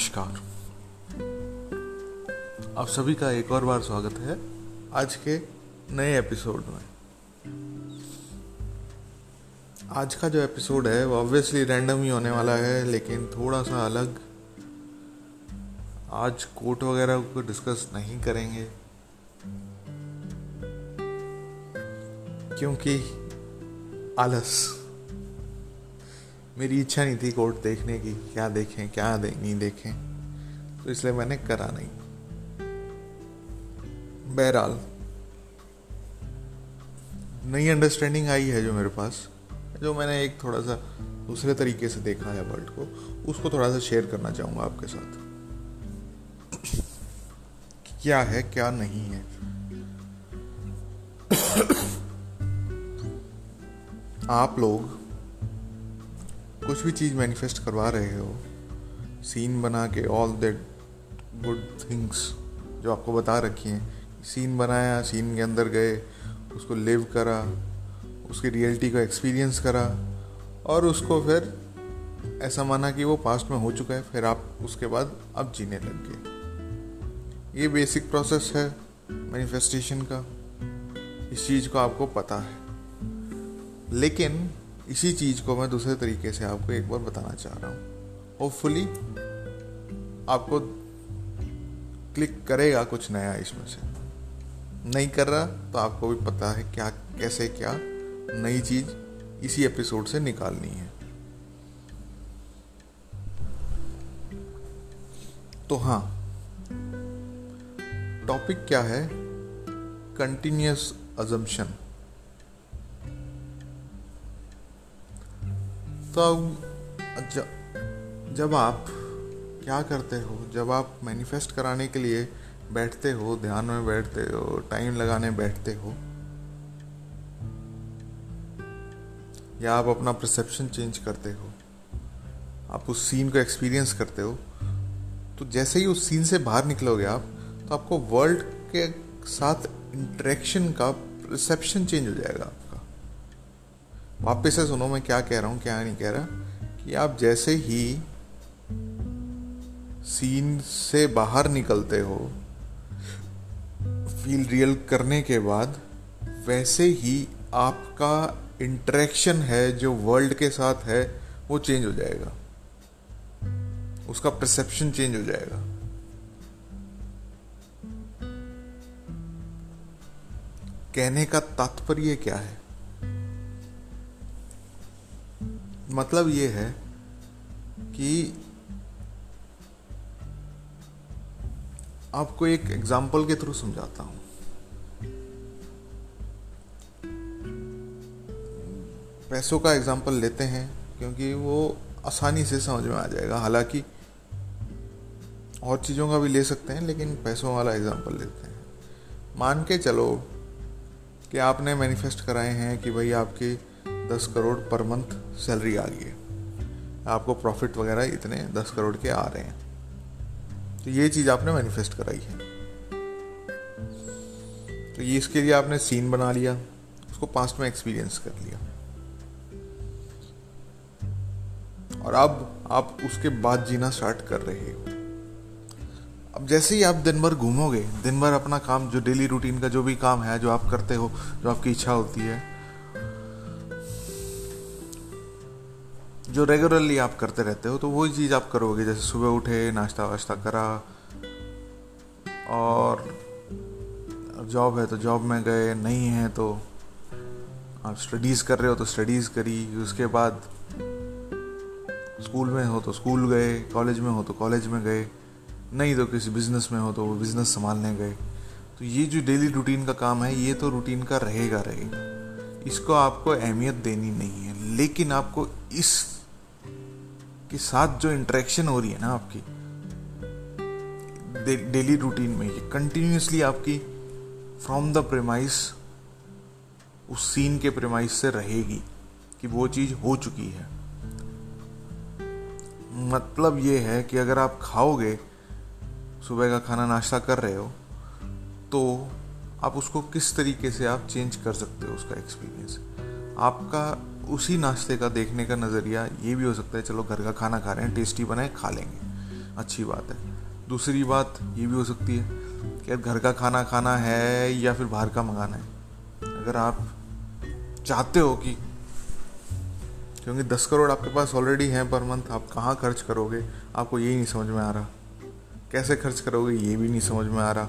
नमस्कार। आप सभी का एक और बार स्वागत है आज के नए एपिसोड में। आज का जो एपिसोड है, वो ऑब्वियसली रैंडम ही होने वाला है, लेकिन थोड़ा सा अलग। आज कोट वगैरह को डिस्कस नहीं करेंगे। क्योंकि आलस। मेरी इच्छा नहीं थी कोर्ट देखने की क्या देखें क्या दे, नहीं देखें। तो इसलिए मैंने करा नहीं। बहरहाल नई अंडरस्टैंडिंग आई है जो मेरे पास जो मैंने एक थोड़ा सा दूसरे तरीके से देखा है वर्ल्ड को उसको थोड़ा सा शेयर करना चाहूँगा आपके साथ। क्या है क्या नहीं है। आप लोग कुछ भी चीज़ मैनिफेस्ट करवा रहे हो सीन बना के ऑल दैट गुड थिंग्स जो आपको बता रखी हैं सीन बनाया सीन के अंदर गए, उसको लिव करा, उसकी रियलिटी का एक्सपीरियंस करा, और उसको फिर ऐसा माना कि वो पास्ट में हो चुका है, फिर आप उसके बाद अब जीने लग गए। ये बेसिक प्रोसेस है मैनिफेस्टेशन का। इस चीज़ को आपको पता है। लेकिन इसी चीज़ को मैं दूसरे तरीके से आपको एक बार बताना चाह रहा हूँ। होपफुली आपको क्लिक करेगा कुछ नया इसमें से। नहीं कर रहा तो आपको भी पता है क्या, कैसे क्या नई चीज़ इसी एपिसोड से निकालनी है। तो हाँ टॉपिक क्या है? कंटिन्यूस अजम्पशन तो जब आप क्या करते हो, जब आप मैनिफेस्ट कराने के लिए बैठते हो, ध्यान में बैठते हो टाइम लगाने बैठते हो, या आप अपना परसेप्शन चेंज करते हो, आप उस सीन को एक्सपीरियंस करते हो तो जैसे ही उस सीन से बाहर निकलोगे आप तो आपको वर्ल्ड के साथ इंटरेक्शन का परसेप्शन चेंज हो जाएगा। वापस से सुनो, मैं क्या कह रहा हूँ, क्या नहीं कह रहा, कि आप जैसे ही सीन से बाहर निकलते हो फील रियल करने के बाद, वैसे ही आपका इंटरेक्शन है, जो वर्ल्ड के साथ है, वो चेंज हो जाएगा। उसका परसेप्शन चेंज हो जाएगा। कहने का तात्पर्य क्या है? मतलब ये है कि आपको एक एग्ज़ाम्पल के थ्रू समझाता हूँ। पैसों का एग्ज़ाम्पल लेते हैं, क्योंकि वो आसानी से समझ में आ जाएगा। हालाँकि और चीज़ों का भी ले सकते हैं, लेकिन पैसों वाला एग्ज़ाम्पल लेते हैं। मान के चलो कि आपने मैनिफेस्ट कराए हैं कि भाई आपकी दस करोड़ पर मंथ सैलरी आ गई है। आपको प्रॉफिट वगैरह इतने दस करोड़ के आ रहे हैं। तो ये चीज़ आपने मैनिफेस्ट कराई है। तो ये इसके लिए आपने सीन बना लिया, उसको पास्ट में एक्सपीरियंस कर लिया। और अब आप उसके बाद जीना स्टार्ट कर रहे हो। अब जैसे ही आप दिन भर घूमोगे, दिन भर अपना काम, जो डेली रूटीन का जो भी काम है, जो आप करते हो, जो आपकी इच्छा होती है जो रेगुलरली आप करते रहते हो तो वही चीज़ आप करोगे, जैसे सुबह उठे, नाश्ता वाश्ता करा, और जॉब है तो जॉब में गए, नहीं है तो आप स्टडीज़ कर रहे हो तो स्टडीज़ करी, उसके बाद स्कूल में हो तो स्कूल गए कॉलेज में हो तो कॉलेज में गए, नहीं तो किसी बिज़नेस में हो तो वो बिज़नेस संभालने गए। तो ये जो डेली रूटीन का काम है, ये तो रूटीन का रहेगा रहेगा। इसको आपको अहमियत देनी नहीं है, लेकिन आपको इस के साथ जो इंटरेक्शन हो रही है ना आपकी डेली रूटीन में ये कंटिन्यूसली आपकी फ्रॉम द प्रेमाइस उस सीन के प्रेमाइस से रहेगी कि वो चीज़ हो चुकी है। मतलब ये है कि अगर आप खाओगे, सुबह का खाना नाश्ता कर रहे हो तो आप उसको किस तरीके से आप चेंज कर सकते हो उसका एक्सपीरियंस आपका उसी नाश्ते का देखने का नज़रिया ये भी हो सकता है, चलो घर का खाना खा रहे हैं टेस्टी बनाए खा लेंगे। अच्छी बात है। दूसरी बात ये भी हो सकती है कि घर का खाना खाना है या फिर बाहर का मंगाना है। अगर आप चाहते हो कि, क्योंकि दस करोड़ आपके पास ऑलरेडी हैं पर मंथ आप कहाँ खर्च करोगे? आपको यही नहीं समझ में आ रहा। कैसे खर्च करोगे? ये भी नहीं समझ में आ रहा।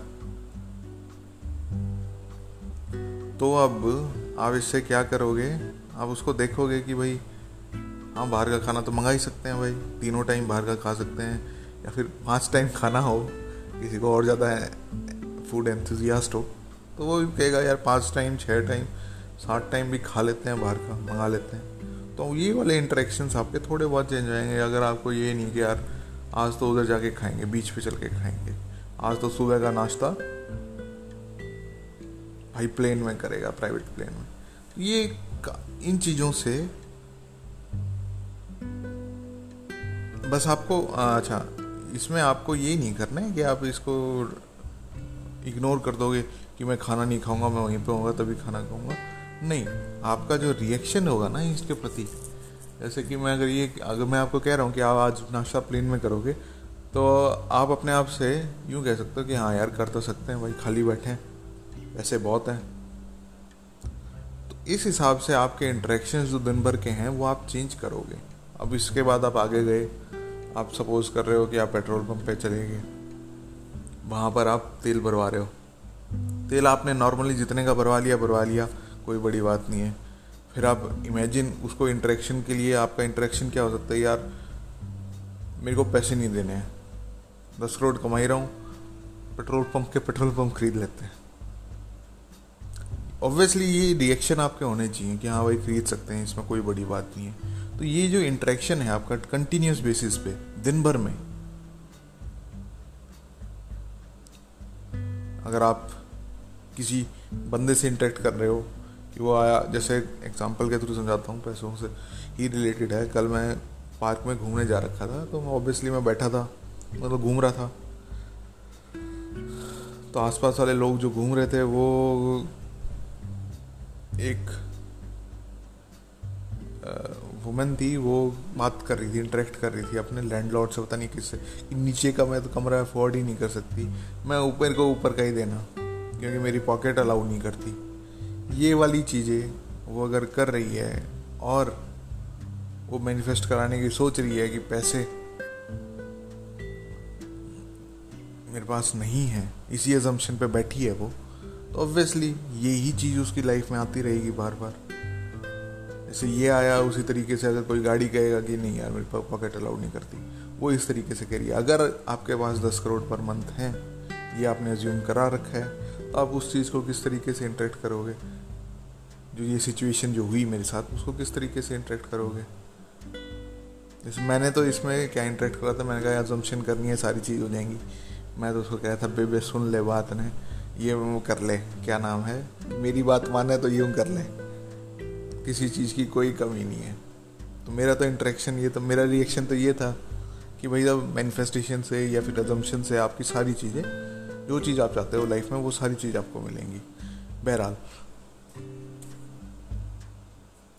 तो अब आप इससे क्या करोगे? आप उसको देखोगे कि भाई हाँ बाहर का खाना तो मंगा ही सकते हैं भाई। तीनों टाइम बाहर का खा सकते हैं। या फिर पाँच टाइम खाना हो, किसी को और ज़्यादा फ़ूड एंथुजियास्ट हो तो वो भी कहेगा, यार, पाँच टाइम छः टाइम सात टाइम भी खा लेते हैं बाहर का, मंगा लेते हैं। तो ये वाले इंटरेक्शंस आपके थोड़े बहुत चेंज जाएँगे अगर आपको ये नहीं कि, यार, आज तो उधर जाके खाएँगे, बीच पे चल के खाएँगे। आज तो सुबह का नाश्ता भाई प्लेन में करेगा प्राइवेट प्लेन में। तो ये इन चीज़ों से बस आपको अच्छा इसमें आपको ये नहीं करना है कि आप इसको इग्नोर कर दोगे कि मैं खाना नहीं खाऊँगा, मैं वहीं पे होऊँगा, तभी खाना खाऊँगा। नहीं, आपका जो रिएक्शन होगा ना इसके प्रति, जैसे कि मैं अगर ये, अगर मैं आपको कह रहा हूँ कि आप आज नाश्ता प्लेन में करोगे तो आप अपने आप से यूँ कह सकते हो कि हाँ यार, कर तो सकते हैं, भाई, खाली बैठे हैं वैसे बहुत हैं। इस हिसाब से आपके इंट्रैक्शन जो दिन भर के हैं, वो आप चेंज करोगे। अब इसके बाद आप आगे गए, आप सपोज़ कर रहे हो कि आप पेट्रोल पंप पे चले गए। वहाँ पर आप तेल भरवा रहे हो। तेल आपने नॉर्मली जितने का भरवा लिया भरवा लिया, कोई बड़ी बात नहीं है। फिर आप इमेजिन उसको इंटरेक्शन के लिए आपका इंटरेक्शन क्या हो सकता है, यार, मेरे को पैसे नहीं देने हैं। दस करोड़ कमाई रहा हूँ पेट्रोल पंप के पेट्रोल पंप खरीद लेते हैं। ऑब्वियसली ये रिएक्शन आपके होने चाहिए कि हाँ भाई खरीद सकते हैं, इसमें कोई बड़ी बात नहीं है। तो ये जो इंट्रैक्शन है आपका कंटिन्यूस बेसिस पे, दिन भर में, अगर आप किसी बंदे से इंटरेक्ट कर रहे हो, कि वो आया, जैसे एग्जांपल के थ्रू समझाता हूँ, पैसों से ही रिलेटेड है। कल मैं पार्क में घूमने जा रखा था तो ऑब्वियसली मैं बैठा था मतलब घूम रहा था। तो आसपास वाले लोग जो घूम रहे थे, वो एक वुमेन थी, वो बात कर रही थी इंटरेक्ट कर रही थी अपने लैंडलॉर्ड से, पता नहीं किससे, कि नीचे का मैं तो कमरा अफोर्ड ही नहीं कर सकती। मैं ऊपर को ऊपर का ही देना, क्योंकि मेरी पॉकेट अलाउ नहीं करती। ये वाली चीज़ें वो अगर कर रही है, और वो मैनिफेस्ट कराने की सोच रही है कि पैसे मेरे पास नहीं है, इसी एजम्पन पे बैठी है वो। तो ऑब्वियसली यही चीज़ उसकी लाइफ में आती रहेगी बार बार जैसे ये आया, उसी तरीके से अगर कोई गाड़ी कहेगा कि नहीं यार, मेरे पॉकेट अलाउड नहीं करती, वो इस तरीके से करिए अगर आपके पास दस करोड़ पर मंथ हैं, ये आपने एज्यूम करा रखा है तो आप उस चीज़ को किस तरीके से इंटरेक्ट करोगे? जो ये सिचुएशन जो हुई मेरे साथ, उसको किस तरीके से इंटरेक्ट करोगे? जैसे मैंने तो इसमें क्या इंटरेक्ट करा था? मैंने कहा एजम्पन करनी है, सारी चीज़ हो जाएँगी। मैं तो उसको कहा था, बेबे, सुन ले बात ने? ये वो कर ले, क्या नाम है? मेरी बात माने तो यूँ कर ले। किसी चीज़ की कोई कमी नहीं है। तो मेरा तो इंट्रैक्शन ये तो मेरा रिएक्शन तो ये था कि भाई अब मैनिफेस्टेशन से या फिर एजम्पन से आपकी सारी चीज़ें, जो चीज़ आप चाहते हो लाइफ में, वो सारी चीज़ आपको मिलेंगी। बहरहाल।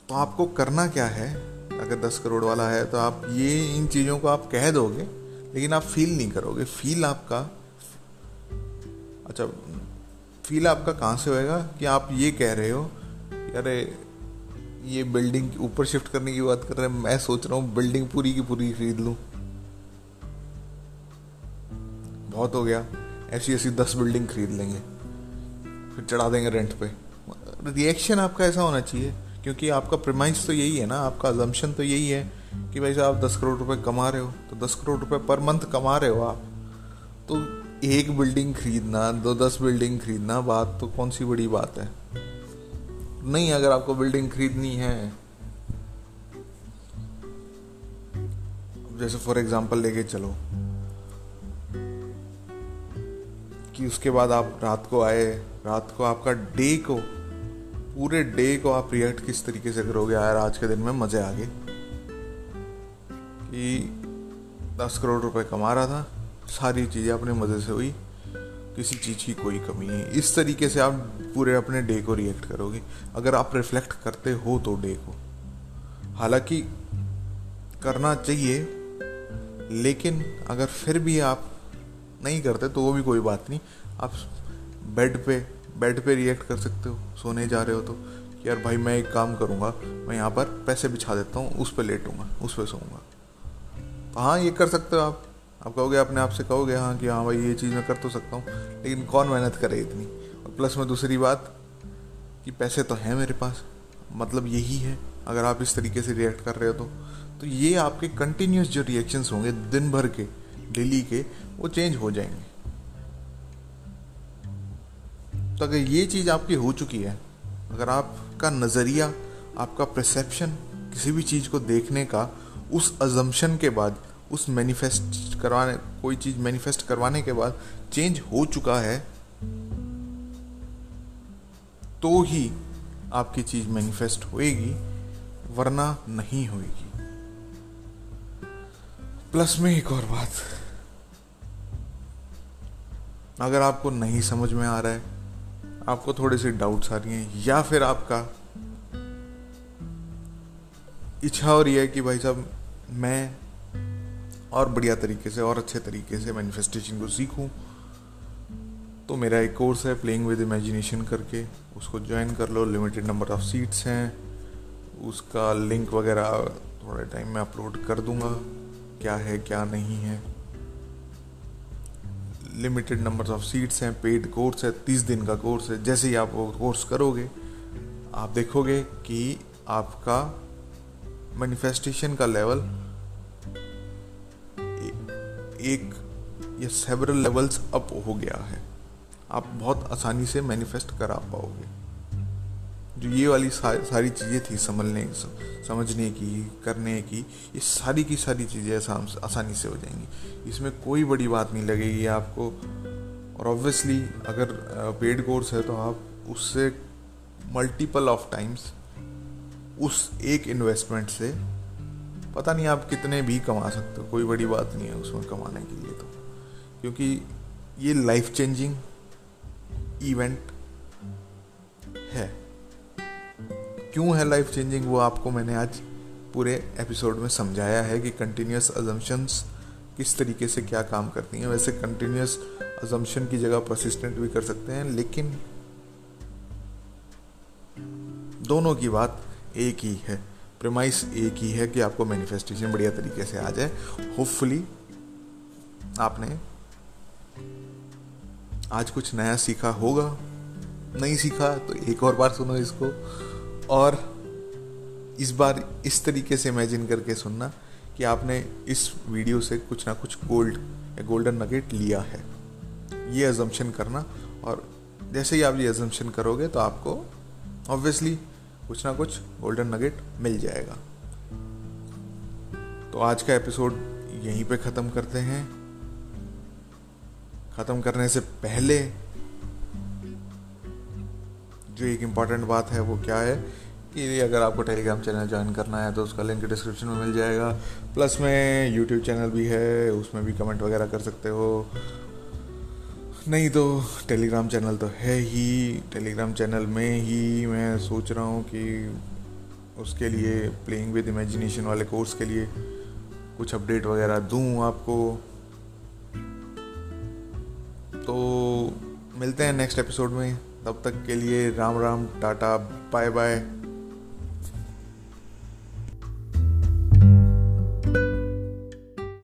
तो आपको करना क्या है? अगर दस करोड़ वाला है तो आप ये इन चीज़ों को आप कह दोगे, लेकिन आप फील नहीं करोगे। फील आपका अच्छा फील आपका कहाँ से होएगा कि आप ये कह रहे हो? अरे, ये बिल्डिंग ऊपर शिफ्ट करने की बात कर रहे हैं, मैं सोच रहा हूँ बिल्डिंग पूरी की पूरी खरीद लूँ। बहुत हो गया। ऐसी ऐसी दस बिल्डिंग खरीद लेंगे। फिर चढ़ा देंगे रेंट पे। रिएक्शन आपका ऐसा होना चाहिए, क्योंकि आपका प्रमाइज तो यही है ना, आपका अजम्पन तो यही है कि भाई साहब दस करोड़ रुपए कमा रहे हो तो दस करोड़ रुपए पर मंथ कमा रहे हो आप। तो एक बिल्डिंग खरीदना, दो दस बिल्डिंग खरीदना, बात तो कौन सी बड़ी बात है? नहीं, अगर आपको बिल्डिंग खरीदनी है, जैसे फॉर एग्जांपल लेके चलो, कि उसके बाद आप रात को आए, रात को आपका डे को, पूरे डे को आप रिएक्ट किस तरीके से करोगे? यार, आज के दिन में मज़े आ गए। कि दस करोड़ रुपए कमा रहा था सारी चीज़ें अपने मज़े से हुई। किसी चीज़ की कोई कमी नहीं। इस तरीके से आप पूरे अपने डे को रिएक्ट करोगे। अगर आप रिफ्लेक्ट करते हो तो डे को। हालाँकि करना चाहिए, लेकिन अगर फिर भी आप नहीं करते तो वो भी कोई बात नहीं। आप बेड पे बेड पे रिएक्ट कर सकते हो, सोने जा रहे हो तो। कि यार भाई, मैं एक काम करूँगा, मैं यहाँ पर पैसे बिछा देता हूँ, उस पर लेटूँगा, उस पर सोऊँगा। हाँ ये कर सकते हो आप। आप कहोगे, अपने आप से कहोगे हाँ कि हाँ भाई, ये चीज़ मैं कर तो सकता हूँ, लेकिन कौन मेहनत करे इतनी? और प्लस में दूसरी बात कि पैसे तो हैं मेरे पास मतलब यही है, अगर आप इस तरीके से रिएक्ट कर रहे हो तो। तो ये आपके कंटिन्यूस जो रिएक्शंस होंगे, दिन भर के डेली के, वो चेंज हो जाएँगे। तो अगर ये चीज़ आपकी हो चुकी है, अगर आपका नज़रिया, आपका परसेप्शन किसी भी चीज़ को देखने का, उस अजम्पशन के बाद उस मैनिफेस्ट करवाने, कोई चीज़ मैनिफेस्ट करवाने के बाद चेंज हो चुका है तो ही आपकी चीज़ मैनिफेस्ट होएगी, वरना नहीं होएगी। प्लस में एक और बात। अगर आपको नहीं समझ में आ रहा है, आपको थोड़े से डाउट्स आ रही हैं, या फिर आपका इच्छा हो रही है कि भाई साहब, मैं और बढ़िया तरीके से, और अच्छे तरीके से मैनिफेस्टेशन को सीखूं। तो मेरा एक कोर्स है प्लेइंग विद इमेजिनेशन करके। उसको ज्वाइन कर लो लिमिटेड नंबर ऑफ़ सीट्स हैं। उसका लिंक वगैरह थोड़े टाइम में अपलोड कर दूँगा। क्या है, क्या नहीं है। लिमिटेड नंबर ऑफ़ सीट्स हैं पेड कोर्स है, तीस दिन का कोर्स है। जैसे ही आप वो कोर्स करोगे, आप देखोगे कि आपका मैनिफेस्टेशन का लेवल एक या सेवरल लेवल्स अप हो गया है। आप बहुत आसानी से मैनिफेस्ट करा पाओगे। जो ये वाली सारी चीज़ें थी समझने समझने की, करने की, ये सारी की सारी चीज़ें आसानी से हो जाएँगी। इसमें कोई बड़ी बात नहीं लगेगी आपको। और ऑब्वियसली अगर पेड कोर्स है तो आप उससे मल्टीपल ऑफ़ टाइम्स उस एक इन्वेस्टमेंट से पता नहीं आप कितने भी कमा सकते हो, कोई बड़ी बात नहीं है उसमें कमाने के लिए तो। क्योंकि ये लाइफ चेंजिंग इवेंट है। क्यों है लाइफ चेंजिंग वो आपको मैंने आज पूरे एपिसोड में समझाया है कि कंटिन्यूस अजम्पशंस किस तरीके से क्या काम करती हैं। वैसे कंटिन्यूस अजम्पशन की जगह परसिस्टेंट भी कर सकते हैं, लेकिन दोनों की बात एक ही है। प्रेमाइस एक ही है कि आपको मैनिफेस्टेशन बढ़िया तरीके से आ जाए। होपफुली आपने आज कुछ नया सीखा होगा। नहीं सीखा तो एक और बार सुनो इसको। और इस बार इस तरीके से इमेजिन करके सुनना कि आपने इस वीडियो से कुछ ना कुछ गोल्ड या गोल्डन नगेट लिया है। ये अजम्पशन करना। और जैसे ही आप ये एजम्पन करोगे तो आपको ऑब्वियसली कुछ ना कुछ गोल्डन नगेट मिल जाएगा। तो आज का एपिसोड यहीं पे ख़त्म करते हैं। ख़त्म करने से पहले जो एक इंपॉर्टेंट बात है वो क्या है कि अगर आपको टेलीग्राम चैनल ज्वाइन करना है तो उसका लिंक डिस्क्रिप्शन में मिल जाएगा। प्लस में यूट्यूब चैनल भी है, उसमें भी कमेंट वगैरह कर सकते हो। नहीं तो टेलीग्राम चैनल तो है ही। टेलीग्राम चैनल में ही मैं सोच रहा हूँ कि उसके लिए प्लेइंग विद इमेजिनेशन वाले कोर्स के लिए कुछ अपडेट वगैरह दूँ आपको। तो मिलते हैं नेक्स्ट एपिसोड में। तब तक के लिए Ram Ram, tata bye bye